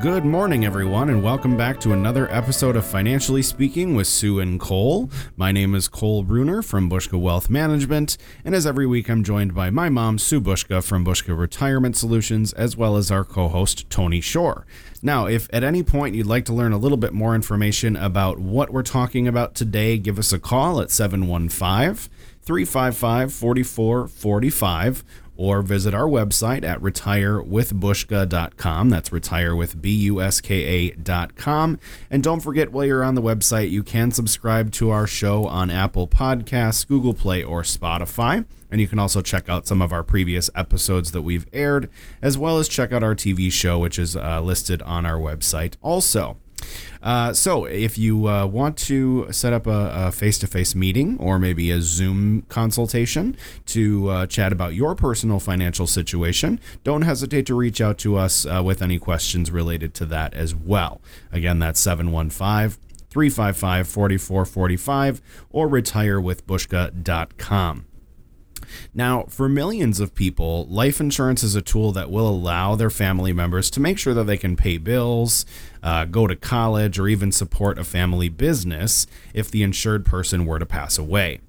Good morning, everyone, and welcome back to another episode of Financially Speaking with Sue and Cole. My name is Cole Bruner from Buszka Wealth Management, and as every week, I'm joined by my mom, Sue Buszka from Buszka Retirement Solutions, as well as our co host, Tony Shore. Now, if at any point you'd like to learn a little bit more information about what we're talking about today, give us a call at 715 355 4445 or visit our website at retirewithbuszka.com. That's retire A.com. And don't forget, while you're on the website, you can subscribe to our show on Apple Podcasts, Google Play, or Spotify. And you can also check out some of our previous episodes that we've aired, as well as check out our TV show, which is uh, listed on our website also. Uh, so, if you uh, want to set up a face to face meeting or maybe a Zoom consultation to uh, chat about your personal financial situation, don't hesitate to reach out to us uh, with any questions related to that as well. Again, that's 715 355 4445 or retirewithbuszka.com. Now, for millions of people, life insurance is a tool that will allow their family members to make sure that they can pay bills, uh, go to college, or even support a family business if the insured person were to pass away.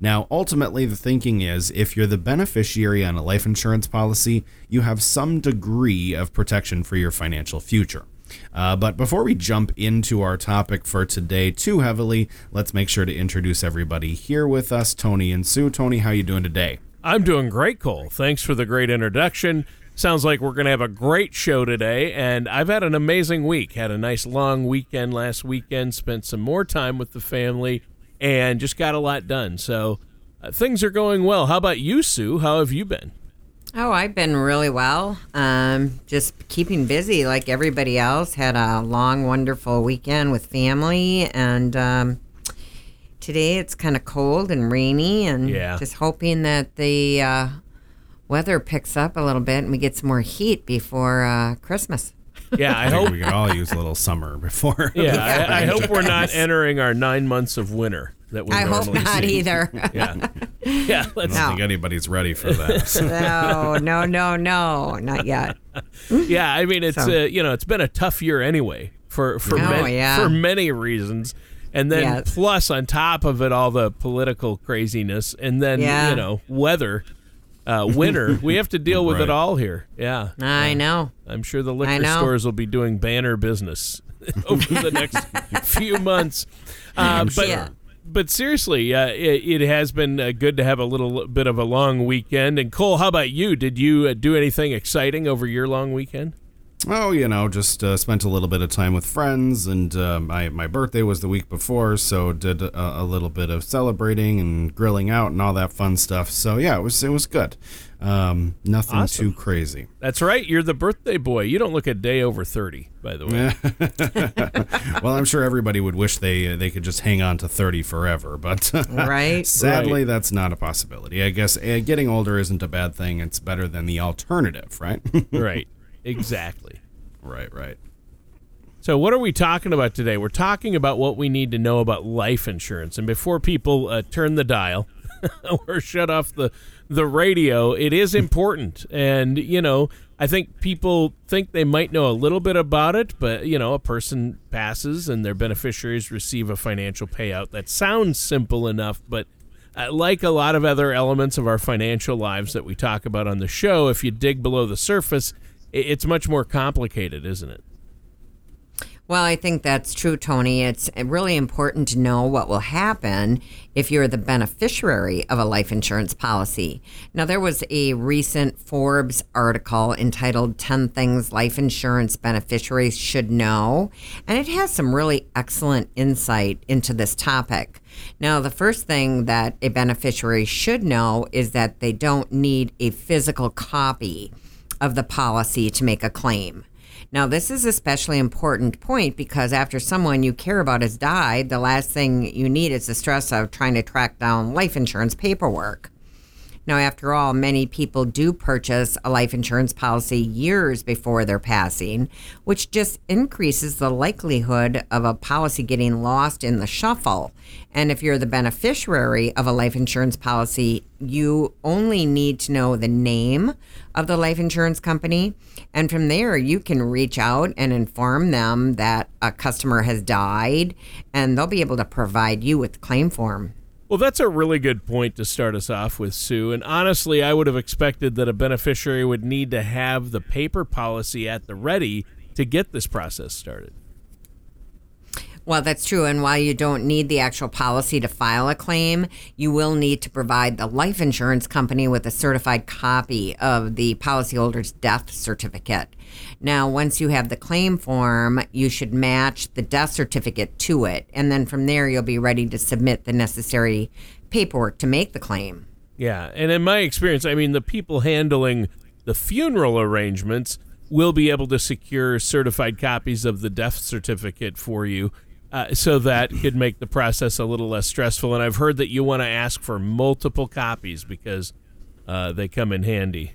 Now, ultimately, the thinking is if you're the beneficiary on a life insurance policy, you have some degree of protection for your financial future. Uh, but before we jump into our topic for today too heavily, let's make sure to introduce everybody here with us, Tony and Sue. Tony, how you doing today? I'm doing great, Cole. Thanks for the great introduction. Sounds like we're going to have a great show today, and I've had an amazing week. Had a nice long weekend last weekend, spent some more time with the family, and just got a lot done. So uh, things are going well. How about you, Sue? How have you been? Oh, I've been really well. Um, just keeping busy like everybody else. Had a long, wonderful weekend with family, and um, today it's kind of cold and rainy, and Yeah. just hoping that the uh, weather picks up a little bit and we get some more heat before uh, Christmas. Yeah, I I hope. we could all use a little summer before. Yeah, I, I hope we're not entering our nine months of winter that we I hope not see. either. Yeah, yeah. Let's. I don't No. think anybody's ready for that. no, no, no, no, not yet. Yeah, I mean it's So- uh, you know it's been a tough year anyway for for Oh, many, yeah. for many reasons, and then Yes. plus on top of it all the political craziness, and then Yeah. you know weather, uh, winter. we have to deal with Right. it all here. Yeah, I know. I'm sure the liquor stores will be doing banner business over the next few months. Uh, but Yeah. But seriously, uh, it, it has been uh, good to have a little bit of a long weekend. And Cole, how about you? Did you uh, do anything exciting over your long weekend? Oh, you know, just uh, spent a little bit of time with friends, and my my birthday was the week before, so did a, a little bit of celebrating and grilling out and all that fun stuff. So yeah, it was it was good. Um, nothing Awesome. too crazy. That's right. You're the birthday boy. You don't look a day over 30, by the way. well, I'm sure everybody would wish they they could just hang on to 30 forever, but Right? sadly, Right. that's not a possibility. I guess uh, getting older isn't a bad thing. It's better than the alternative, right? right. Exactly. right, right. So, what are we talking about today? We're talking about what we need to know about life insurance. And before people uh, turn the dial or shut off the the radio, it is important. And you know, I think people think they might know a little bit about it, but you know, a person passes and their beneficiaries receive a financial payout. That sounds simple enough, but uh, like a lot of other elements of our financial lives that we talk about on the show, if you dig below the surface, it's much more complicated, isn't it? Well, I think that's true, Tony. It's eh, really important to know what will happen if you're the beneficiary of a life insurance policy. Now, there was a recent Forbes article entitled 10 Things Life Insurance Beneficiaries Should Know, and it has some really excellent insight into this topic. Now, the first thing that a beneficiary should know is that they don't need a physical copy of the policy to make a claim. Now, this is especially important point because after someone you care about has died, the last thing you need is the stress of trying to track down life insurance paperwork. Now, after all, many people do purchase a life insurance policy years before their passing, which just increases the likelihood of a policy getting lost in the shuffle. And if you're the beneficiary of a life insurance policy, you only need to know the name of the life insurance company. And from there, you can reach out and inform them that a customer has died, and they'll be able to provide you with the claim form. Well, that's a really good point to start us off with, Sue. And honestly, I would have expected that a beneficiary would need to have the paper policy at the ready to get this process started. Well, that's true. And while you don't need the actual policy to file a claim, you will need to provide the life insurance company with a certified copy of the policyholder's death certificate. Now, once you have the claim form, you should match the death certificate to it. And then from there, you'll be ready to submit the necessary paperwork to make the claim. Yeah. And in my experience, I mean, the people handling the funeral arrangements will be able to secure certified copies of the death certificate for you uh, so that could make the process a little less stressful. And I've heard that you want to ask for multiple copies because uh, they come in handy.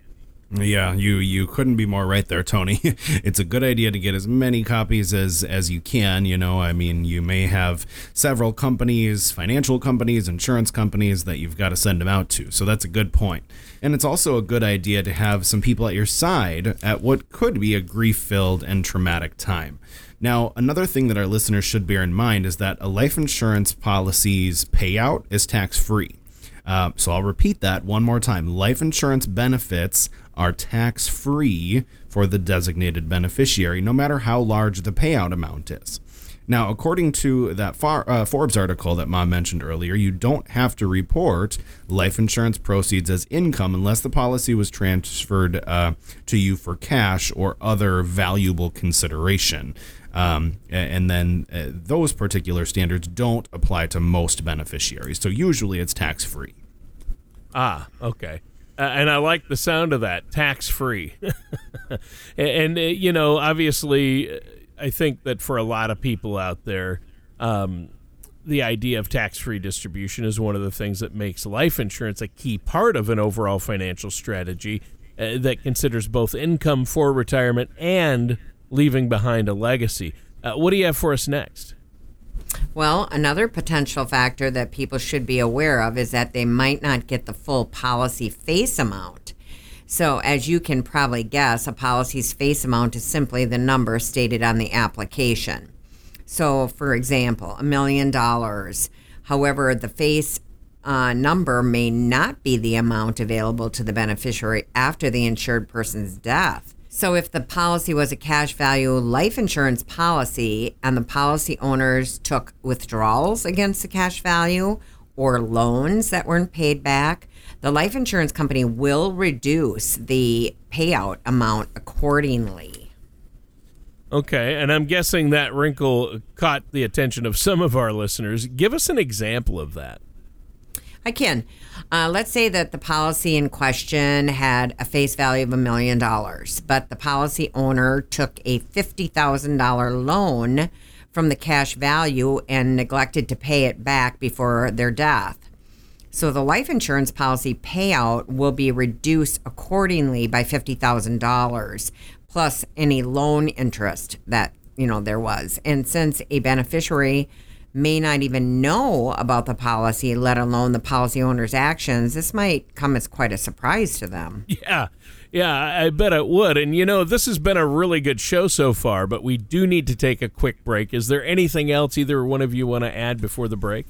Yeah, you you couldn't be more right there, Tony. it's a good idea to get as many copies as as you can. You know, I mean, you may have several companies, financial companies, insurance companies that you've got to send them out to. So that's a good point. And it's also a good idea to have some people at your side at what could be a grief-filled and traumatic time. Now, another thing that our listeners should bear in mind is that a life insurance policy's payout is tax free. Uh, so I'll repeat that one more time. Life insurance benefits are tax free for the designated beneficiary, no matter how large the payout amount is. Now, according to that far, uh, Forbes article that Mom mentioned earlier, you don't have to report life insurance proceeds as income unless the policy was transferred uh, to you for cash or other valuable consideration. Um, and then uh, those particular standards don't apply to most beneficiaries. So usually it's tax free. Ah, okay. Uh, and I like the sound of that tax free. and, uh, you know, obviously, uh, I think that for a lot of people out there, um, the idea of tax free distribution is one of the things that makes life insurance a key part of an overall financial strategy uh, that considers both income for retirement and leaving behind a legacy. Uh, what do you have for us next? Well, another potential factor that people should be aware of is that they might not get the full policy face amount. So, as you can probably guess, a policy's face amount is simply the number stated on the application. So, for example, a million dollars. However, the face uh, number may not be the amount available to the beneficiary after the insured person's death. So, if the policy was a cash value life insurance policy and the policy owners took withdrawals against the cash value or loans that weren't paid back, the life insurance company will reduce the payout amount accordingly. Okay, and I'm guessing that wrinkle caught the attention of some of our listeners. Give us an example of that. I can. Uh, let's say that the policy in question had a face value of a million dollars, but the policy owner took a $50,000 loan from the cash value and neglected to pay it back before their death. So the life insurance policy payout will be reduced accordingly by $50,000 plus any loan interest that, you know, there was. And since a beneficiary may not even know about the policy, let alone the policy owner's actions, this might come as quite a surprise to them. Yeah. Yeah, I bet it would. And you know, this has been a really good show so far, but we do need to take a quick break. Is there anything else either one of you want to add before the break?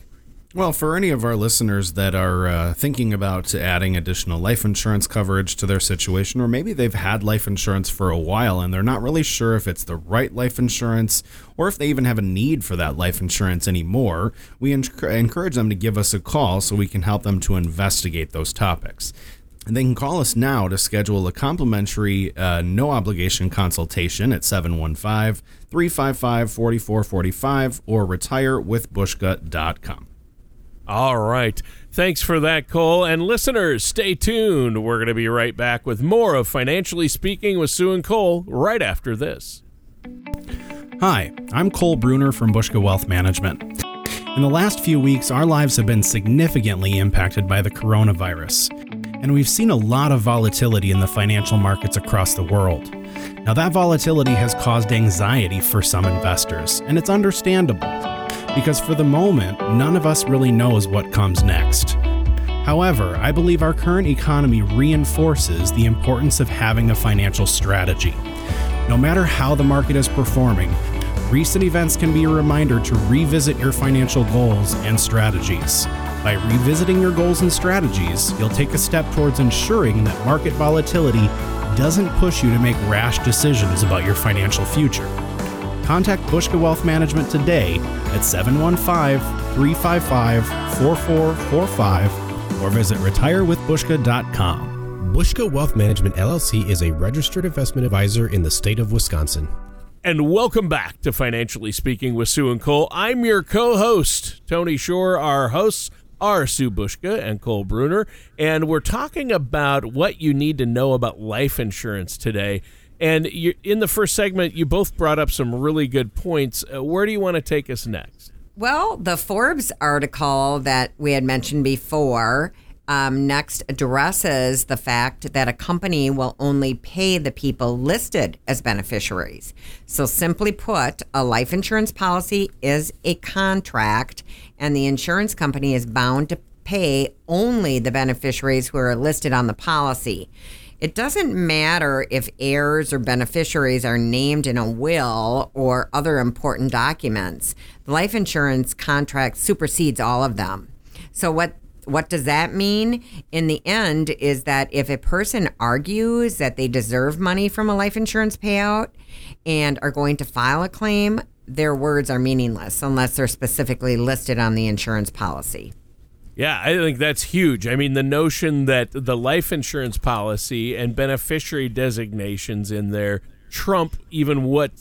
Well, for any of our listeners that are uh, thinking about adding additional life insurance coverage to their situation, or maybe they've had life insurance for a while and they're not really sure if it's the right life insurance or if they even have a need for that life insurance anymore, we encourage them to give us a call so we can help them to investigate those topics. And they can call us now to schedule a complimentary, uh, no obligation consultation at 715 355 4445 or retirewithbuszka.com. All right. Thanks for that, Cole. And listeners, stay tuned. We're going to be right back with more of Financially Speaking with Sue and Cole right after this. Hi, I'm Cole Bruner from Buszka Wealth Management. In the last few weeks, our lives have been significantly impacted by the coronavirus, and we've seen a lot of volatility in the financial markets across the world. Now, that volatility has caused anxiety for some investors, and it's understandable because for the moment, none of us really knows what comes next. However, I believe our current economy reinforces the importance of having a financial strategy. No matter how the market is performing, recent events can be a reminder to revisit your financial goals and strategies. By revisiting your goals and strategies, you'll take a step towards ensuring that market volatility doesn't push you to make rash decisions about your financial future. Contact Buszka Wealth Management today at 715 355 4445 or visit retirewithbuszka.com. Buszka Wealth Management LLC is a registered investment advisor in the state of Wisconsin. And welcome back to Financially Speaking with Sue and Cole. I'm your co host, Tony Shore. Our hosts are Sue Buszka and Cole Bruner. And we're talking about what you need to know about life insurance today. And you, in the first segment, you both brought up some really good points. Uh, where do you want to take us next? Well, the Forbes article that we had mentioned before um, next addresses the fact that a company will only pay the people listed as beneficiaries. So, simply put, a life insurance policy is a contract, and the insurance company is bound to pay only the beneficiaries who are listed on the policy. It doesn't matter if heirs or beneficiaries are named in a will or other important documents. The life insurance contract supersedes all of them. So what what does that mean? In the end is that if a person argues that they deserve money from a life insurance payout and are going to file a claim, their words are meaningless unless they're specifically listed on the insurance policy. Yeah, I think that's huge. I mean, the notion that the life insurance policy and beneficiary designations in there trump even what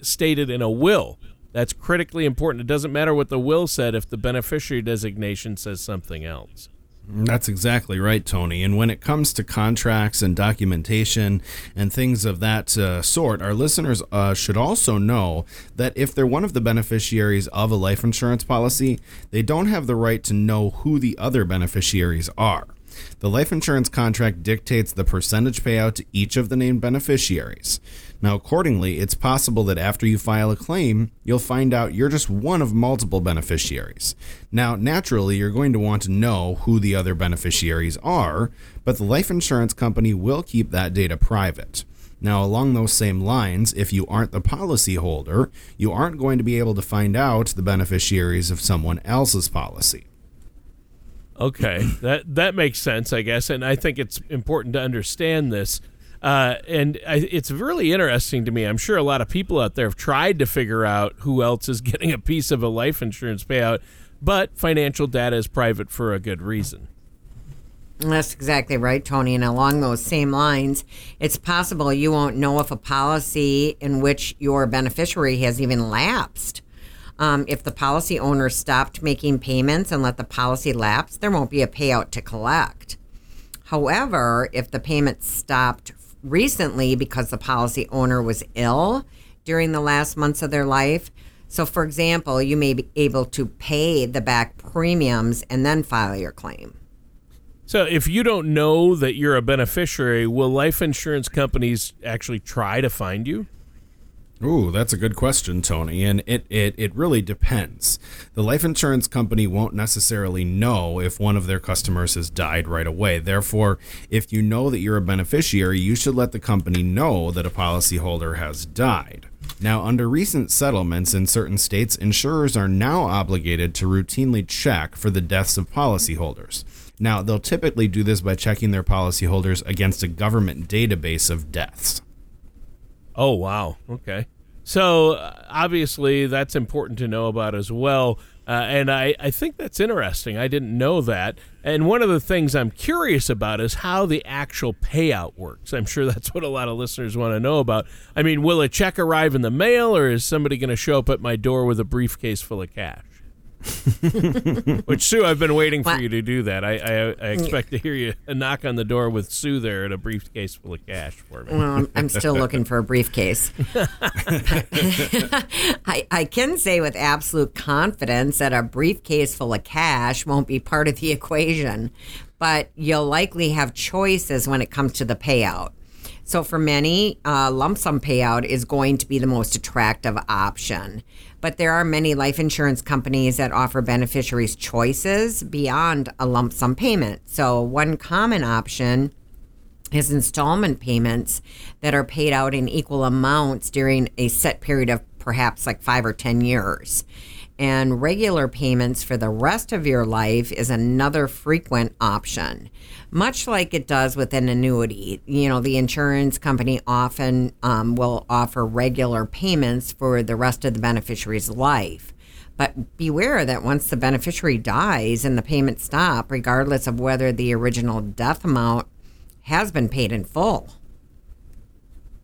stated in a will. That's critically important. It doesn't matter what the will said if the beneficiary designation says something else. That's exactly right, Tony. And when it comes to contracts and documentation and things of that uh, sort, our listeners uh, should also know that if they're one of the beneficiaries of a life insurance policy, they don't have the right to know who the other beneficiaries are. The life insurance contract dictates the percentage payout to each of the named beneficiaries. Now, accordingly, it's possible that after you file a claim, you'll find out you're just one of multiple beneficiaries. Now, naturally, you're going to want to know who the other beneficiaries are, but the life insurance company will keep that data private. Now, along those same lines, if you aren't the policyholder, you aren't going to be able to find out the beneficiaries of someone else's policy. Okay, that that makes sense, I guess, and I think it's important to understand this. Uh, and I, it's really interesting to me. I'm sure a lot of people out there have tried to figure out who else is getting a piece of a life insurance payout, but financial data is private for a good reason. That's exactly right, Tony. And along those same lines, it's possible you won't know if a policy in which your beneficiary has even lapsed. Um, if the policy owner stopped making payments and let the policy lapse, there won't be a payout to collect. However, if the payment stopped recently because the policy owner was ill during the last months of their life. So, for example, you may be able to pay the back premiums and then file your claim. So, if you don't know that you're a beneficiary, will life insurance companies actually try to find you? Ooh, that's a good question, Tony. And it, it, it really depends. The life insurance company won't necessarily know if one of their customers has died right away. Therefore, if you know that you're a beneficiary, you should let the company know that a policyholder has died. Now, under recent settlements in certain states, insurers are now obligated to routinely check for the deaths of policyholders. Now, they'll typically do this by checking their policyholders against a government database of deaths. Oh, wow. Okay. So, uh, obviously, that's important to know about as well. Uh, and I, I think that's interesting. I didn't know that. And one of the things I'm curious about is how the actual payout works. I'm sure that's what a lot of listeners want to know about. I mean, will a check arrive in the mail or is somebody going to show up at my door with a briefcase full of cash? Which Sue, I've been waiting for What? you to do that. I, I, I expect to hear you a knock on the door with Sue there and a briefcase full of cash for me. Well, I'm, I'm still looking for a briefcase. I, I can say with absolute confidence that a briefcase full of cash won't be part of the equation, but you'll likely have choices when it comes to the payout. So, for many, uh, lump sum payout is going to be the most attractive option. But there are many life insurance companies that offer beneficiaries choices beyond a lump sum payment. So, one common option is installment payments that are paid out in equal amounts during a set period of perhaps like five or 10 years. And regular payments for the rest of your life is another frequent option. Much like it does with an annuity, you know, the insurance company often um, will offer regular payments for the rest of the beneficiary's life. But beware that once the beneficiary dies and the payments stop, regardless of whether the original death amount has been paid in full.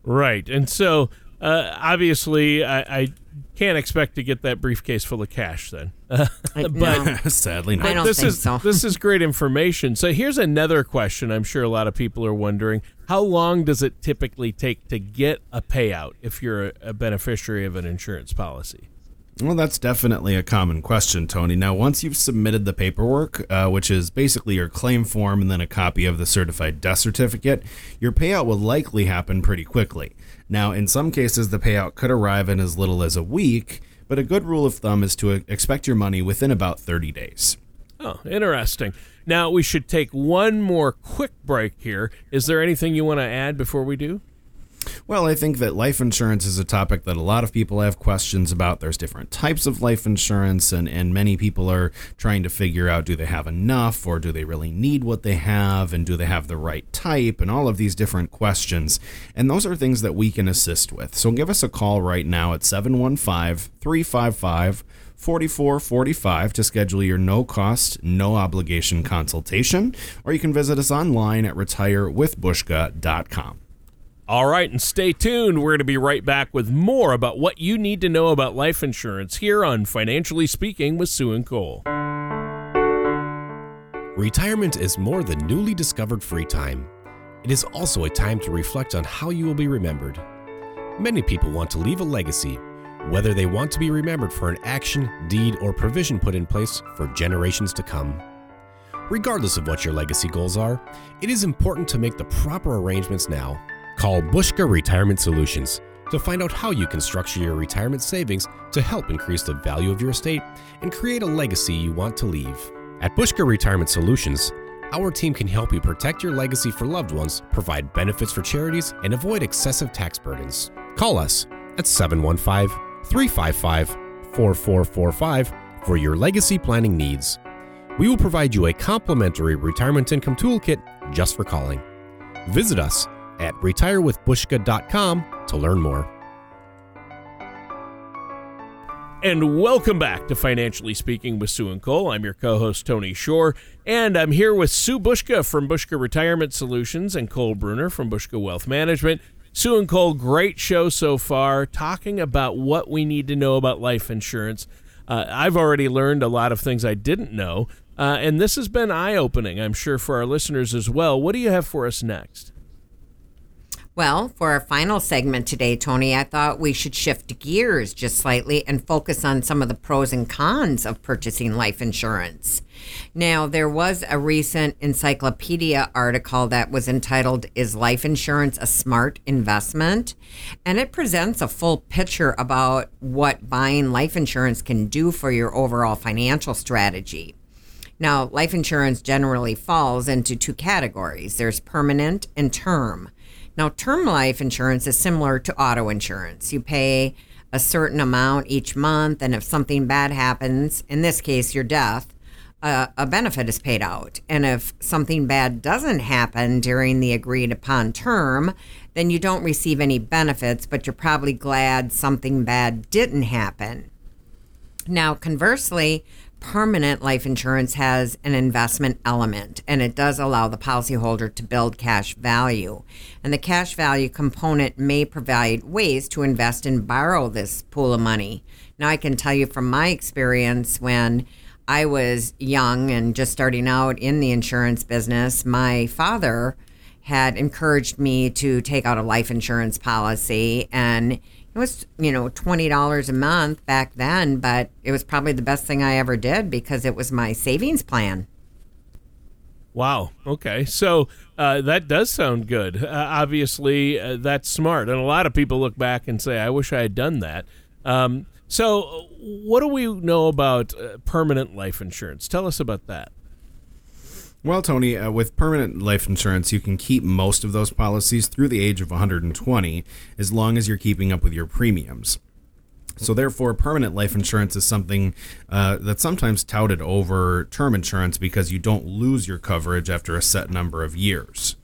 Right. And so, uh, obviously, I, I can't expect to get that briefcase full of cash then. I- But- no. Sadly, I not. don't this think is so. this is great information. So here's another question. I'm sure a lot of people are wondering: How long does it typically take to get a payout if you're a, a beneficiary of an insurance policy? Well, that's definitely a common question, Tony. Now, once you've submitted the paperwork, uh, which is basically your claim form and then a copy of the certified death certificate, your payout will likely happen pretty quickly. Now, in some cases, the payout could arrive in as little as a week, but a good rule of thumb is to expect your money within about 30 days. Oh, interesting. Now we should take one more quick break here. Is there anything you want to add before we do? Well, I think that life insurance is a topic that a lot of people have questions about. There's different types of life insurance, and, and many people are trying to figure out do they have enough or do they really need what they have and do they have the right type and all of these different questions. And those are things that we can assist with. So give us a call right now at 715 355 4445 to schedule your no cost, no obligation consultation, or you can visit us online at retirewithbuszka.com. All right, and stay tuned. We're going to be right back with more about what you need to know about life insurance here on Financially Speaking with Sue and Cole. Retirement is more than newly discovered free time. It is also a time to reflect on how you will be remembered. Many people want to leave a legacy, whether they want to be remembered for an action, deed, or provision put in place for generations to come. Regardless of what your legacy goals are, it is important to make the proper arrangements now. Call Buszka Retirement Solutions to find out how you can structure your retirement savings to help increase the value of your estate and create a legacy you want to leave. At Buszka Retirement Solutions, our team can help you protect your legacy for loved ones, provide benefits for charities, and avoid excessive tax burdens. Call us at 715 355 4445 for your legacy planning needs. We will provide you a complimentary retirement income toolkit just for calling. Visit us at retirewithbuszka.com to learn more. And welcome back to Financially Speaking with Sue and Cole. I'm your co-host Tony Shore, and I'm here with Sue Buszka from Buszka Retirement Solutions and Cole Bruner from Buszka Wealth Management. Sue and Cole, great show so far, talking about what we need to know about life insurance. Uh, I've already learned a lot of things I didn't know, uh, and this has been eye-opening, I'm sure, for our listeners as well. What do you have for us next? Well, for our final segment today, Tony, I thought we should shift gears just slightly and focus on some of the pros and cons of purchasing life insurance. Now, there was a recent Investopedia article that was entitled Is Life Insurance a Smart Investment? And it presents a full picture about what buying life insurance can do for your overall financial strategy. Now, life insurance generally falls into two categories there's permanent and term. Now, term life insurance is similar to auto insurance. You pay a certain amount each month, and if something bad happens, in this case, your death, uh, a benefit is paid out. And if something bad doesn't happen during the agreed upon term, then you don't receive any benefits, but you're probably glad something bad didn't happen. Now, conversely, permanent life insurance has an investment element and it does allow the policyholder to build cash value. And the cash value component may provide ways to invest and borrow this pool of money. Now, I can tell you from my experience when I was young and just starting out in the insurance business, my father had encouraged me to take out a life insurance policy and it was you know $20 a month back then but it was probably the best thing i ever did because it was my savings plan Wow. Okay. So uh, that does sound good. Uh, obviously, uh, that's smart. And a lot of people look back and say, I wish I had done that. Um, so, what do we know about uh, permanent life insurance? Tell us about that. Well, Tony, uh, with permanent life insurance, you can keep most of those policies through the age of 120 as long as you're keeping up with your premiums. So, therefore, permanent life insurance is something uh, that's sometimes touted over term insurance because you don't lose your coverage after a set number of years.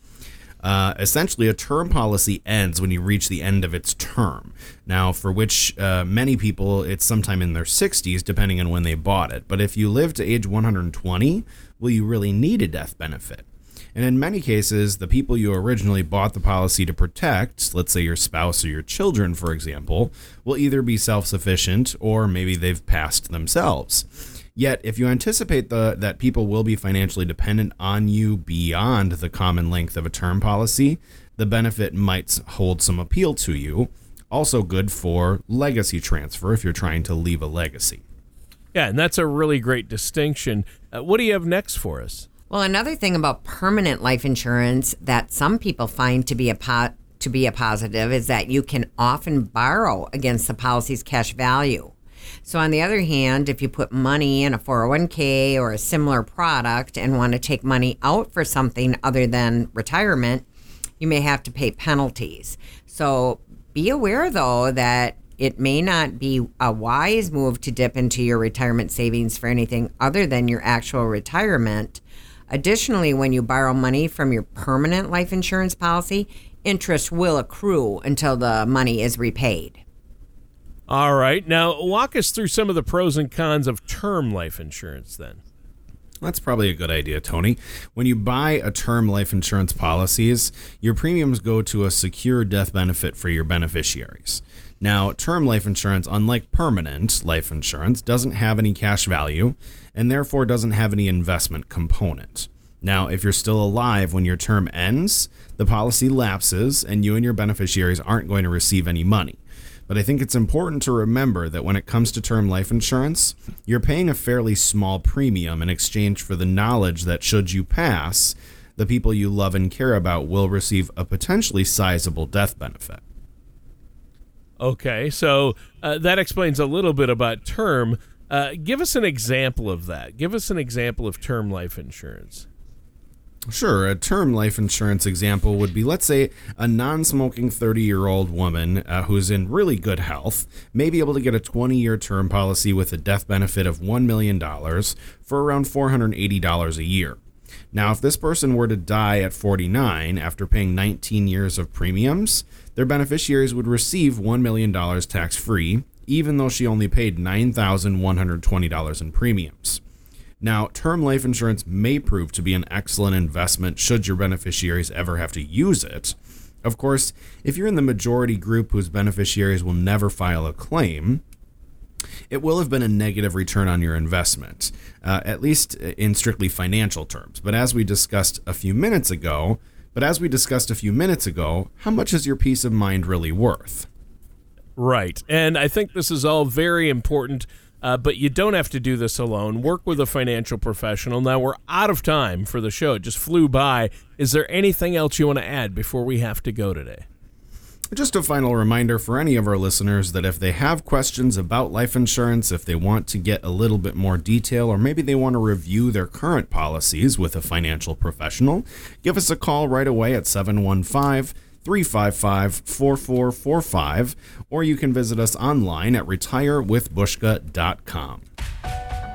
Uh, essentially, a term policy ends when you reach the end of its term. Now, for which uh, many people, it's sometime in their 60s, depending on when they bought it. But if you live to age 120, will you really need a death benefit? And in many cases, the people you originally bought the policy to protect, let's say your spouse or your children, for example, will either be self sufficient or maybe they've passed themselves. Yet, if you anticipate the, that people will be financially dependent on you beyond the common length of a term policy, the benefit might hold some appeal to you. Also, good for legacy transfer if you're trying to leave a legacy. Yeah, and that's a really great distinction. Uh, what do you have next for us? Well, another thing about permanent life insurance that some people find to be a po- to be a positive is that you can often borrow against the policy's cash value. So, on the other hand, if you put money in a 401k or a similar product and want to take money out for something other than retirement, you may have to pay penalties. So, be aware though that it may not be a wise move to dip into your retirement savings for anything other than your actual retirement. Additionally, when you borrow money from your permanent life insurance policy, interest will accrue until the money is repaid. All right. Now, walk us through some of the pros and cons of term life insurance then. That's probably a good idea, Tony. When you buy a term life insurance policies, your premiums go to a secure death benefit for your beneficiaries. Now, term life insurance, unlike permanent life insurance, doesn't have any cash value and therefore doesn't have any investment component. Now, if you're still alive when your term ends, the policy lapses and you and your beneficiaries aren't going to receive any money. But I think it's important to remember that when it comes to term life insurance, you're paying a fairly small premium in exchange for the knowledge that should you pass, the people you love and care about will receive a potentially sizable death benefit. Okay, so uh, that explains a little bit about term. Uh, give us an example of that. Give us an example of term life insurance. Sure, a term life insurance example would be let's say a non smoking 30 year old woman uh, who's in really good health may be able to get a 20 year term policy with a death benefit of $1 million for around $480 a year. Now, if this person were to die at 49 after paying 19 years of premiums, their beneficiaries would receive $1 million tax free, even though she only paid $9,120 in premiums. Now, term life insurance may prove to be an excellent investment should your beneficiaries ever have to use it. Of course, if you're in the majority group whose beneficiaries will never file a claim, it will have been a negative return on your investment, uh, at least in strictly financial terms. But as we discussed a few minutes ago, but as we discussed a few minutes ago, how much is your peace of mind really worth? Right. And I think this is all very important uh, but you don't have to do this alone. Work with a financial professional. Now we're out of time for the show. It just flew by. Is there anything else you want to add before we have to go today? Just a final reminder for any of our listeners that if they have questions about life insurance, if they want to get a little bit more detail, or maybe they want to review their current policies with a financial professional, give us a call right away at 715 355 4445, or you can visit us online at retirewithbuszka.com.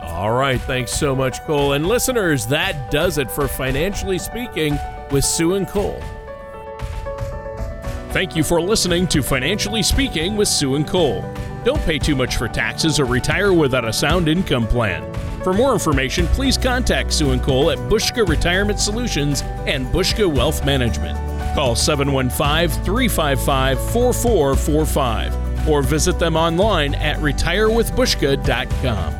All right, thanks so much, Cole. And listeners, that does it for Financially Speaking with Sue and Cole. Thank you for listening to Financially Speaking with Sue and Cole. Don't pay too much for taxes or retire without a sound income plan. For more information, please contact Sue and Cole at Buszka Retirement Solutions and Buszka Wealth Management. Call 715 355 4445 or visit them online at retirewithbuszka.com.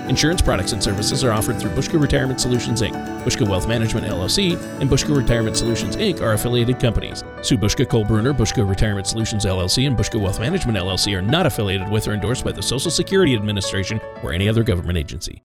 Insurance products and services are offered through Buszka Retirement Solutions Inc., Buszka Wealth Management LLC, and Buszka Retirement Solutions Inc. are affiliated companies. Sue Buszka, Cole Bruner, Buszka Retirement Solutions LLC, and Buszka Wealth Management LLC are not affiliated with or endorsed by the Social Security Administration or any other government agency.